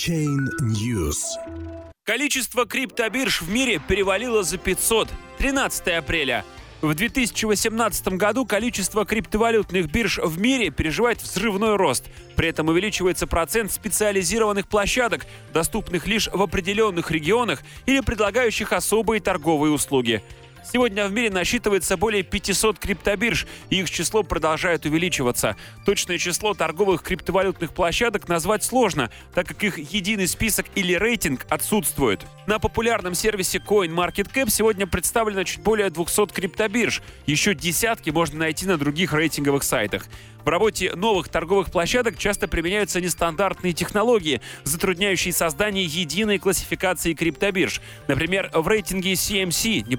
Chain News. Количество криптобирж в мире перевалило за 500. 13 апреля. В 2018 году количество криптовалютных бирж в мире переживает взрывной рост. При этом увеличивается процент специализированных площадок, доступных лишь в определенных регионах или предлагающих особые торговые услуги. Сегодня в мире насчитывается более 500 криптобирж, и их число продолжает увеличиваться. Точное число торговых криптовалютных площадок назвать сложно, так как их единый список или рейтинг отсутствует. На популярном сервисе CoinMarketCap сегодня представлено чуть более 200 криптобирж. Еще десятки можно найти на других рейтинговых сайтах. В работе новых торговых площадок часто применяются нестандартные технологии, затрудняющие создание единой классификации криптобирж. Например, в рейтинге CMC не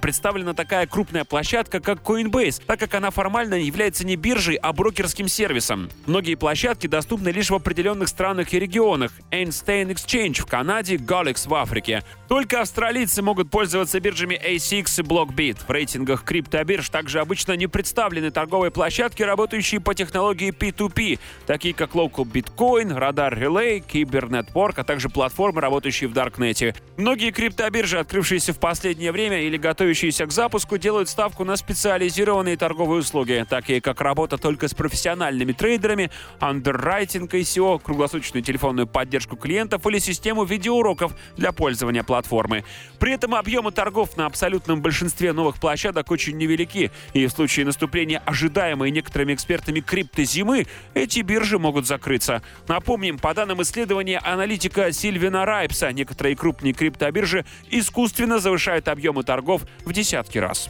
представлена такая крупная площадка, как Coinbase, так как она формально является не биржей, а брокерским сервисом. Многие площадки доступны лишь в определенных странах и регионах. Einstein Exchange в Канаде, Golex в Африке. Только австралийцы могут пользоваться биржами ASIX и Blockbit. В рейтингах криптобирж также обычно не представлены торговые площадки, работающие по технологии P2P, такие как Local Bitcoin, Radar Relay, Kyber Network, а также платформы, работающие в Даркнете. Многие криптобиржи, открывшиеся в последнее время или готовящиеся к запуску, делают ставку на специализированные торговые услуги, такие как работа только с профессиональными трейдерами, андеррайтинг ICO, круглосуточную телефонную поддержку клиентов или систему видеоуроков для пользования платформы. При этом объемы торгов на абсолютном большинстве новых площадок очень невелики, и в случае наступления ожидаемой некоторыми экспертами криптозимы эти биржи могут закрыться. Напомним, по данным исследования аналитика Сильвина Райпса, некоторые крупные криптобиржи искусственно завышают объемы торгов в десятки раз.